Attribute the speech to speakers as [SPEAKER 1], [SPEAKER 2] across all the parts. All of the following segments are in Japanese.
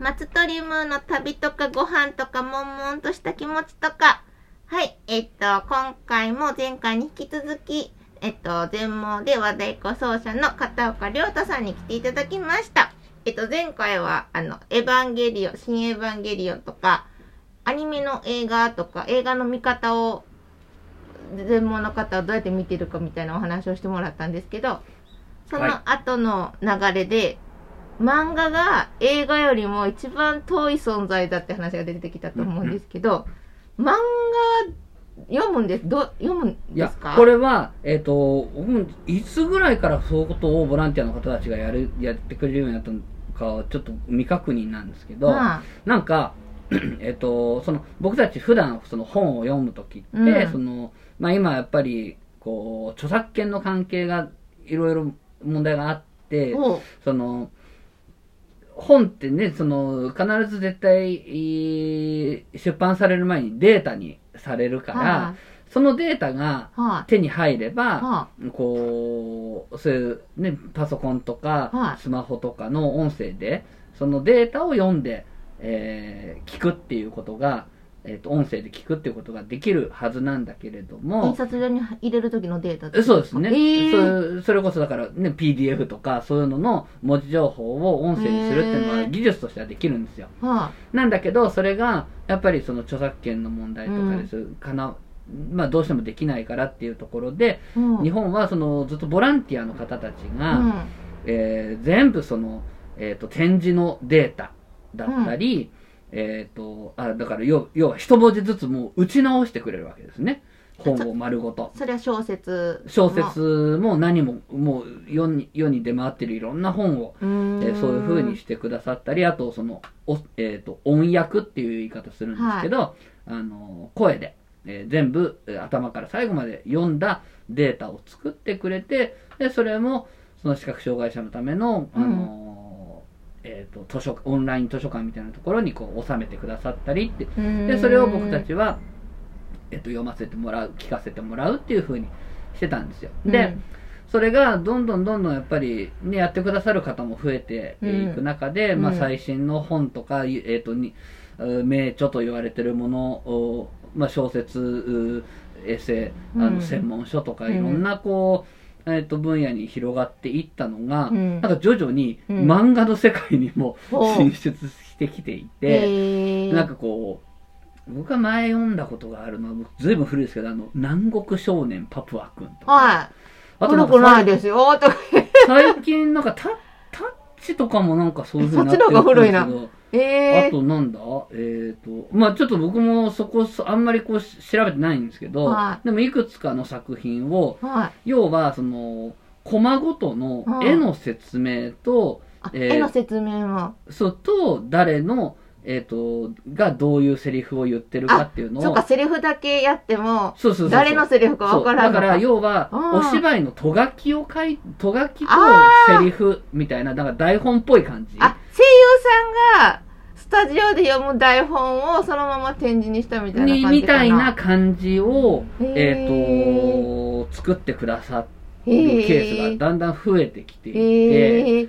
[SPEAKER 1] 松鳥ムーの旅とかご飯とか悶々とした気持ちとか。はい。えっと、今回も前回に引き続き、えっと、全盲で和太鼓奏者の片岡亮太さんに来ていただきました。えっと、前回は、あの、エヴァンゲリオン、新エヴァンゲリオンとか、アニメの映画とか、映画の見方を、全盲の方はどうやって見てるかみたいなお話をしてもらったんですけど、その後の流れで、漫画が映画よりも一番遠い存在だって話が出てきたと思うんですけど、漫画読むんです、ど読むんですか、
[SPEAKER 2] これは、えっ、と、僕もいつぐらいからそういうことをボランティアの方たちがやる、やってくれるようになったのかはちょっと未確認なんですけど、
[SPEAKER 1] は
[SPEAKER 2] なんか、えっと、その、僕たち普段その本を読むときって、
[SPEAKER 1] うん。
[SPEAKER 2] その、まあ今やっぱり、こう、著作権の関係がいろいろ問題があって、その、本ってね、その、必ず絶対、えー出版される前にデータにされるから、
[SPEAKER 1] は
[SPEAKER 2] そのデータが手に入れば、
[SPEAKER 1] い、は
[SPEAKER 2] こう、そういうね、パソコンと
[SPEAKER 1] は
[SPEAKER 2] か
[SPEAKER 1] い、
[SPEAKER 2] スマホとかの音声で、そのデータを読んで、えー聞くっていうことが、えっ、と、音声で聞くっていうことができるはずなんだけれど
[SPEAKER 1] い。印
[SPEAKER 2] も、
[SPEAKER 1] 刷所に入れる時のデータ
[SPEAKER 2] そうですね、
[SPEAKER 1] えー
[SPEAKER 2] そ。それこそだからね、PDF とかそういうのの文字情報を音声にするっていうのは技術としてはできるんですよ。
[SPEAKER 1] は
[SPEAKER 2] なんだけど、それが、やっぱりその著作権の問題とかです、かな、まあどうしてもできないからっていうところで、
[SPEAKER 1] い。うん
[SPEAKER 2] 日本はそのずっとボランティアの方たちが、
[SPEAKER 1] うん
[SPEAKER 2] えー全部その、えー、と展示のデータだったり、えっ、とあだから要要は一文字ずつもう打ち直してくれるわけですね。本を丸ごと。
[SPEAKER 1] それは小説も。
[SPEAKER 2] 小説も何ももう世に世に出回ってるいろんな本を、
[SPEAKER 1] うーん、
[SPEAKER 2] えーそういう風にしてくださったりあとそのお、えー、と音訳っていう言い方するんですけど、あの声で、えー全部えー頭から最後まで読んだデータを作ってくれてでそれもその視覚障害者のための、あのえー、と図書オンライン図書館みたいなところにこう収めてくださったりって。でそれを僕たちは、えっと読ませてもらう聞かせてもらうっていう風にしてたんですよ。で、それがどんどんどんどんやっぱり、ね、やってくださる方も増えていく中で、まあ、
[SPEAKER 1] うん。うん
[SPEAKER 2] 最新の本とか、えー、とにう名著と言われてるものを、まあ、小説うエッセイあ
[SPEAKER 1] うん。
[SPEAKER 2] の専門書とか
[SPEAKER 1] うん
[SPEAKER 2] いろんなこう、えー、と分野に広がっていったのが、
[SPEAKER 1] うん
[SPEAKER 2] なんか徐々に
[SPEAKER 1] うん
[SPEAKER 2] 漫画の世界にも進出してきていて、
[SPEAKER 1] へー
[SPEAKER 2] なんかこう、僕が前読んだことがあるのは、ずいぶん古いですけど、あの、南国少年パプア君とか。
[SPEAKER 1] はい。
[SPEAKER 2] あとなんか
[SPEAKER 1] ないですよ。
[SPEAKER 2] 最近なんかタタッチとかもなんかそういう風になって
[SPEAKER 1] そっちの方が古いな
[SPEAKER 2] るんですけど
[SPEAKER 1] え
[SPEAKER 2] あとなんだ？えっ、と、まあちょっと僕もそこそあんまりこうし調べてないんですけど、
[SPEAKER 1] はい。
[SPEAKER 2] でもいくつかの作品を、
[SPEAKER 1] ー、はい。
[SPEAKER 2] 要はその、コマごとの絵の説明と、
[SPEAKER 1] あ、
[SPEAKER 2] えー
[SPEAKER 1] 絵の説明も。
[SPEAKER 2] そうと、誰の、えっ、と、がどういうセリフを言ってるかっていうのを、
[SPEAKER 1] そうか、セリフだけやっても、
[SPEAKER 2] そうそうそう
[SPEAKER 1] 誰のセリフかわからんのか。
[SPEAKER 2] そうだから要は
[SPEAKER 1] うん。
[SPEAKER 2] お芝居のとがきを書いとがきとセリフみたいなだから台本っぽい感じ。
[SPEAKER 1] あ、声優さんが、スタジオで読む台本をそのまま展示にしたみたいな
[SPEAKER 2] に
[SPEAKER 1] 感じかな。
[SPEAKER 2] みたいな感じをえっ、と作ってくださ
[SPEAKER 1] へ
[SPEAKER 2] る
[SPEAKER 1] ー
[SPEAKER 2] ケースがだんだん増えてきていて、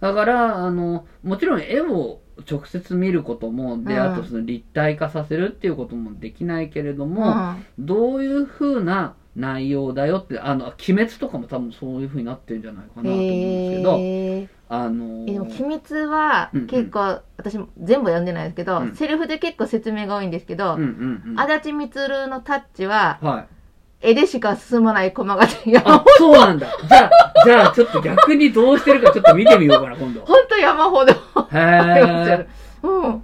[SPEAKER 2] だからあのもちろん絵を直接見ることもで、
[SPEAKER 1] うん。
[SPEAKER 2] あとその立体化させるっていうこともできないけれど
[SPEAKER 1] う
[SPEAKER 2] も、
[SPEAKER 1] ん。
[SPEAKER 2] どういうふうな内容だよってあの鬼滅とかも多分そういうふうになってるんじゃないかなと思うんですけど、あの
[SPEAKER 1] えでも、鬼滅は
[SPEAKER 2] うんうん
[SPEAKER 1] 結構、私も全部読んでないですけど、
[SPEAKER 2] うん
[SPEAKER 1] セリフで結構説明が多いんですけど、
[SPEAKER 2] うんうんうん、
[SPEAKER 1] 足立みつるのタッチは、
[SPEAKER 2] はい。
[SPEAKER 1] 絵でしか進まない駒が
[SPEAKER 2] そうなんだ。じゃあ、じゃあ、ちょっと逆にどうしてるかちょっと見てみようかな、今度。
[SPEAKER 1] ほんと山ほど
[SPEAKER 2] へえ。
[SPEAKER 1] うん。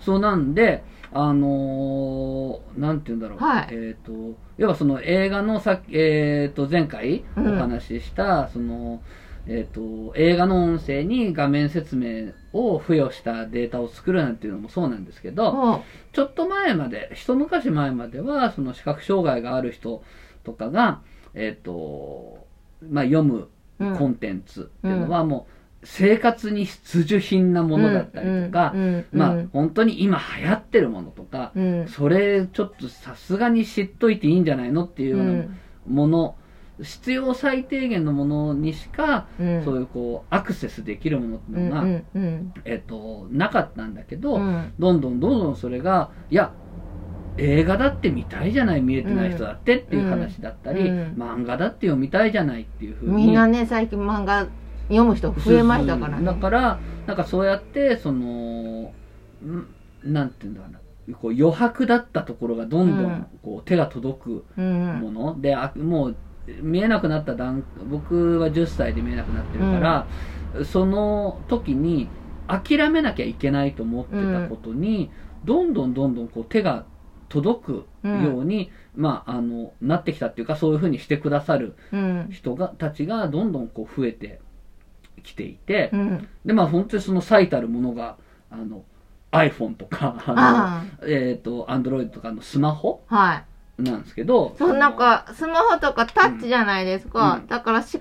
[SPEAKER 2] そうなんで、あのー、なんて言うんだろう。
[SPEAKER 1] はい
[SPEAKER 2] えっ、と、要はその映画のさえっ、と、前回お
[SPEAKER 1] うん
[SPEAKER 2] 話しした、その、えっ、と、映画の音声に画面説明を付与したデータを作るなんていうのもそうなんですけど、
[SPEAKER 1] も
[SPEAKER 2] ちょっと前まで、一昔前までは、その視覚障害がある人とかが、えっ、と、まあ、読むコンテンツっていうのはもう生活に必需品なものだったりとか、
[SPEAKER 1] うんうん
[SPEAKER 2] まあ
[SPEAKER 1] うん
[SPEAKER 2] 本当に今流行ってるものとか、
[SPEAKER 1] うん。
[SPEAKER 2] それちょっとさすがに知っといていいんじゃないのっていうよう
[SPEAKER 1] う
[SPEAKER 2] なん。もの必要最低限のものにしか、
[SPEAKER 1] うん。
[SPEAKER 2] そういうこうアクセスできるものっていうのが、
[SPEAKER 1] うんうん
[SPEAKER 2] えっとなかったんだけど、
[SPEAKER 1] うん。
[SPEAKER 2] どんどんどんどんそれがいや映画だって見たいじゃない見えてない人だってっていう話だったり、
[SPEAKER 1] うん。
[SPEAKER 2] 漫画だって読みたいじゃないっていうふうに
[SPEAKER 1] みんなね最近漫画読む人増えましたから
[SPEAKER 2] そうそうだ
[SPEAKER 1] ね
[SPEAKER 2] からなんかそうやってそのんなんていうんだろうな。こう余白だったところがどんど
[SPEAKER 1] うん。
[SPEAKER 2] んこう手が届く
[SPEAKER 1] うん
[SPEAKER 2] もの、であもう見えなくなった段僕は10歳で見えなくなってるから、その時に諦めなきゃいけないと思ってたことに、どんどんどんどんこう手が届くように、まあ、あのなってきたっていうかそういうふうにしてくださる
[SPEAKER 1] うん。
[SPEAKER 2] 人がたちがどんどんこう増えてきていて、
[SPEAKER 1] うん。
[SPEAKER 2] でまあ本当にその最たるものがあの iPhone とかあの
[SPEAKER 1] あ
[SPEAKER 2] えっ、と Android とかのスマホ
[SPEAKER 1] あはい
[SPEAKER 2] なんですけど
[SPEAKER 1] そうなんかスマホとかタッチじゃないですか、
[SPEAKER 2] うん。
[SPEAKER 1] だからし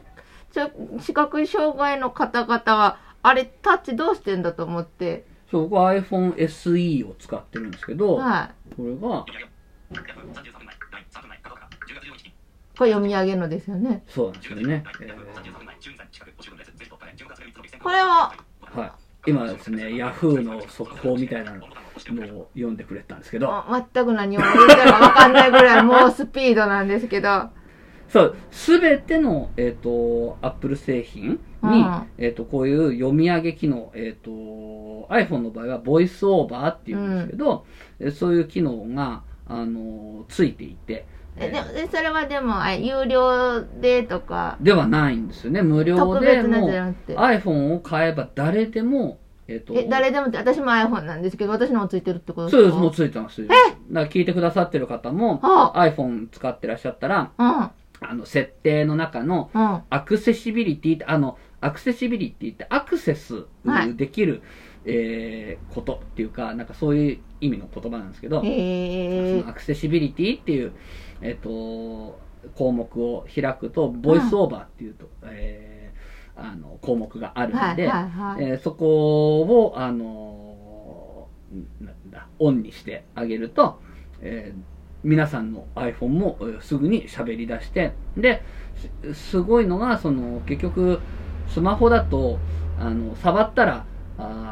[SPEAKER 1] 視覚障害の方々はあれタッチどうしてんだと思って。
[SPEAKER 2] そう僕は iPhone SE を使ってるんですけど、
[SPEAKER 1] は
[SPEAKER 2] これが
[SPEAKER 1] いこれ読み上げるのですよね。
[SPEAKER 2] そうなんですよね、え
[SPEAKER 1] これは
[SPEAKER 2] ーはい、今ですね Yahoo の速報みたいなのを読んでくれたんですけど。
[SPEAKER 1] あ全く何を言ってるか分かんないぐらい猛スピードなんですけど。
[SPEAKER 2] そう全ての、えー、と Apple 製品に、
[SPEAKER 1] うん。
[SPEAKER 2] えー、とこういう読み上げ機能、えー、と iPhone の場合はボイスオーバーっていうんですけど、えそういう機能が、あのついていて、
[SPEAKER 1] えでそれはでもあ有料でとか。
[SPEAKER 2] ではないんですよね。無料でも iPhone を買えば誰でも、えー、と
[SPEAKER 1] え誰でもって私も iPhone なんですけど私のもついてるってこと
[SPEAKER 2] そうです
[SPEAKER 1] か
[SPEAKER 2] もうついてます。だから聞いてくださってる方も
[SPEAKER 1] は
[SPEAKER 2] iPhone 使ってらっしゃったら
[SPEAKER 1] うん。
[SPEAKER 2] あの設定の中の
[SPEAKER 1] うん。
[SPEAKER 2] アクセシビリティってあのアクセシビリティってアクセス
[SPEAKER 1] はい。
[SPEAKER 2] できる、えーことっていうかなんかそういう意味の言葉なんですけど、
[SPEAKER 1] へえ。
[SPEAKER 2] そのアクセシビリティっていう、えっと項目を開くとボイスオーバーっていうと、えーあの項目がある
[SPEAKER 1] はい
[SPEAKER 2] んで、
[SPEAKER 1] はいはい。
[SPEAKER 2] えーそこをあのなんだオンにしてあげると、えー皆さんの iPhone もえーすぐに喋り出してですすごいのがその結局スマホだとあの触ったらあー、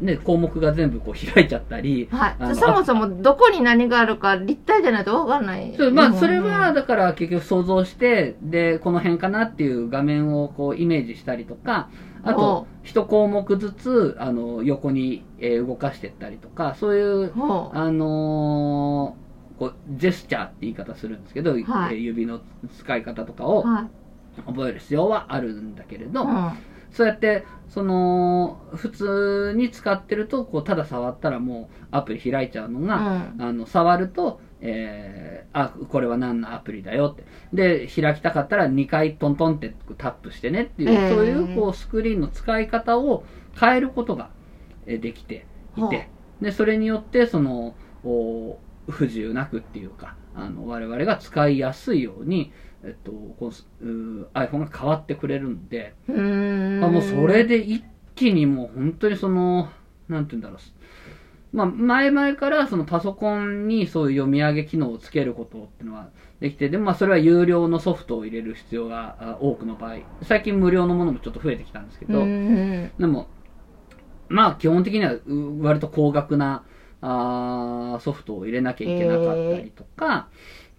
[SPEAKER 2] ね、項目が全部こう開いちゃったり
[SPEAKER 1] はい、そもそもどこに何があるか立体じゃないと分かんない。
[SPEAKER 2] そうまあ、
[SPEAKER 1] うん
[SPEAKER 2] それは、だから結局想像して、で、この辺かなっていう画面をこうイメージしたりとか、あ
[SPEAKER 1] お
[SPEAKER 2] と、一項目ずつ、あの、横に、えー動かしていったりとか、そういう、
[SPEAKER 1] ほう。
[SPEAKER 2] あのーこう、ジェスチャーって言い方するんですけど、
[SPEAKER 1] はい
[SPEAKER 2] えー指の使い方とかを
[SPEAKER 1] はい。
[SPEAKER 2] 覚える必要はあるんだけれど、
[SPEAKER 1] うん。
[SPEAKER 2] そうやって、その、普通に使ってると、こう、ただ触ったらもうアプリ開いちゃうのが、
[SPEAKER 1] うん。
[SPEAKER 2] あの、触ると、えー、あ、これは何のアプリだよって。で、開きたかったら2回トントンってタップしてねっていう、
[SPEAKER 1] えー
[SPEAKER 2] そういうこうスクリーンの使い方を変えることがえーできていて、で、それによって、その、お不自由なくっていうか、あの、我々が使いやすいように、えっと、こうすうー iPhone が変わってくれるんで、
[SPEAKER 1] ん。
[SPEAKER 2] あもうそれで一気にもう本当にその、なんて言うんだろう。まあ、前々からそのパソコンにそういう読み上げ機能をつけることっていうのはできて、でもまあそれは有料のソフトを入れる必要があ多くの場合、最近無料のものもちょっと増えてきたんですけど、
[SPEAKER 1] うん。
[SPEAKER 2] でも、まあ基本的にはう割と高額なあーソフトを入れなきゃいけなかったりとか、え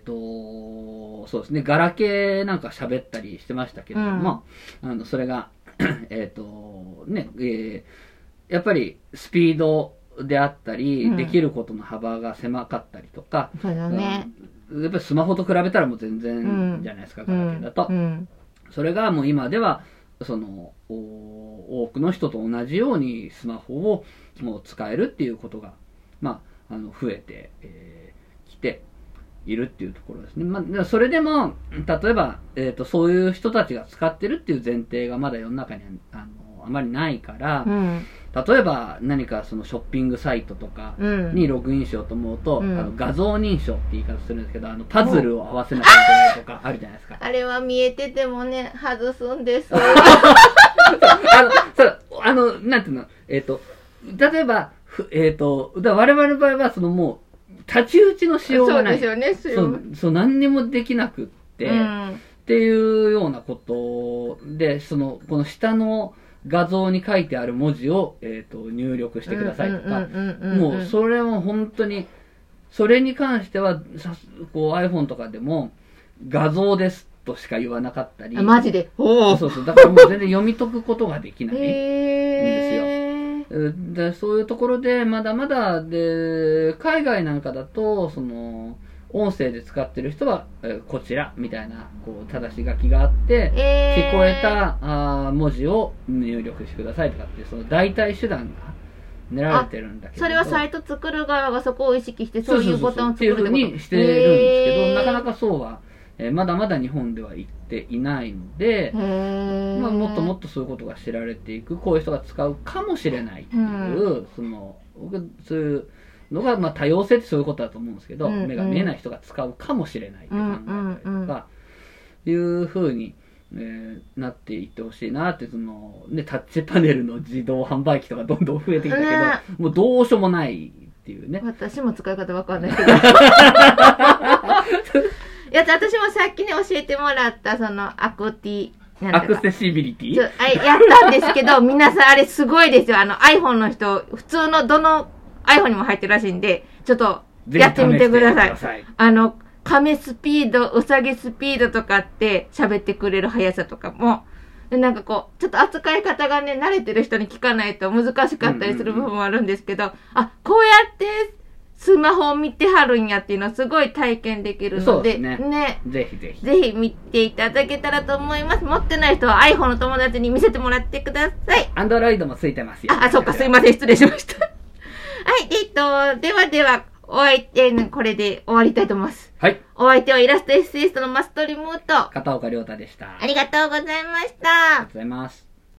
[SPEAKER 2] っ、と、そうですね、ガラケーなんか喋ったりしてましたけれども、あの、それが、えっと、ね、えーやっぱりスピードであったり、
[SPEAKER 1] うん
[SPEAKER 2] できることの幅が狭かったりとか、
[SPEAKER 1] そうだね。
[SPEAKER 2] うんやっぱりスマホと比べたらもう全
[SPEAKER 1] う
[SPEAKER 2] 然
[SPEAKER 1] ん
[SPEAKER 2] じゃないですか、
[SPEAKER 1] う
[SPEAKER 2] ガラケー
[SPEAKER 1] ん。
[SPEAKER 2] だと。
[SPEAKER 1] うん。
[SPEAKER 2] それがもう今では、その、お多くの人と同じようにスマホをもう使えるっていうことが、まあ、あの、増えてき、えーいるっていうところですね。まあ、それでも、例えば、えっ、と、そういう人たちが使ってるっていう前提がまだ世の中にあのあまりないから
[SPEAKER 1] う、ん。
[SPEAKER 2] 例えば何かそのショッピングサイトとか
[SPEAKER 1] うん。
[SPEAKER 2] にログインしようと思うと、
[SPEAKER 1] うん
[SPEAKER 2] あの画像認証って言い方するんですけど、あの、パズルを合わせなきゃいけないとかあるじゃないですか。
[SPEAKER 1] あれは見えててもね、外すんです。
[SPEAKER 2] あの、それ、あの、なんていうの、えっ、と、例えば、ふえっ、と、だから我々の場合は、そのもう、太刀打ちのしようがない。
[SPEAKER 1] そうですよね、
[SPEAKER 2] そう、そう、何にもできなくって、て、
[SPEAKER 1] うん。
[SPEAKER 2] っていうようなことで、その、この下の画像に書いてある文字を、えっ、と、入力してくださいとか、もうそれは本当に、それに関しては、さこう iPhone とかでも、画像ですとしか言わなかったり。
[SPEAKER 1] あマジで？お
[SPEAKER 2] そうそう。だからもう全然読み解くことができない。
[SPEAKER 1] へー。
[SPEAKER 2] うんでそういうところで、まだまだ、で、海外なんかだと、その、音声で使ってる人は、えーこちら、みたいな、こう、正し書きがあって、
[SPEAKER 1] えー。
[SPEAKER 2] 聞こえたあー文字を入力してくださいとかって、その代替手段が練られてるんだけど。
[SPEAKER 1] それはサイト作る側がそこを意識して、そういうボタンを
[SPEAKER 2] っていう。ふう
[SPEAKER 1] 作るってこと
[SPEAKER 2] にしてるんですけど、
[SPEAKER 1] へー。
[SPEAKER 2] なかなかそうは、えーまだまだ日本では行っていないので、まあ、もっともっとそういうことが知られていく、こういう人が使うかもしれないっていう、その、僕、そういうのが、まあ、多様性ってそういうことだと思うんですけど、
[SPEAKER 1] うんうん
[SPEAKER 2] 目が見えない人が使うかもしれないって考えたりとか、いうふうに、えーなっていってほしいなって、その、ね、タッチパネルの自動販売機とかどんどん増えてきたけど、
[SPEAKER 1] ね
[SPEAKER 2] もうどうしようもないっていうね。
[SPEAKER 1] 私も使い方わかんないけど。いや、私もさっきね、教えてもらった、その、アクティ、
[SPEAKER 2] アクセシビリティ？
[SPEAKER 1] あやったんですけど、皆さんあれすごいですよ。あの iPhone の人、普通のどの iPhone にも入ってるらしいんで、ちょっとやってみてください。
[SPEAKER 2] さい。
[SPEAKER 1] あの、亀スピード、うさぎスピードとかって喋ってくれる速さとかも、でなんかこう、ちょっと扱い方がね、慣れてる人に聞かないと難しかったりする部分もあるんですけど、あ、こうやってスマホを見てはるんやっていうのはすごい体験できるので、
[SPEAKER 2] ですねぜひぜひ。
[SPEAKER 1] ぜひ見ていただけたらと思います。持ってない人は iPhone の友達に見せてもらってください。
[SPEAKER 2] アンドロイドもついてますよ。
[SPEAKER 1] あ、あ、そうか、すいません、失礼しました。はい、えっと、ではでは、お相手、これで終わりたいと思います。
[SPEAKER 2] はい。
[SPEAKER 1] お相手はイラストエッセイストのマストリムート。
[SPEAKER 2] 片岡亮太でした。あり
[SPEAKER 1] ありがとうございました
[SPEAKER 2] がとう。ございます。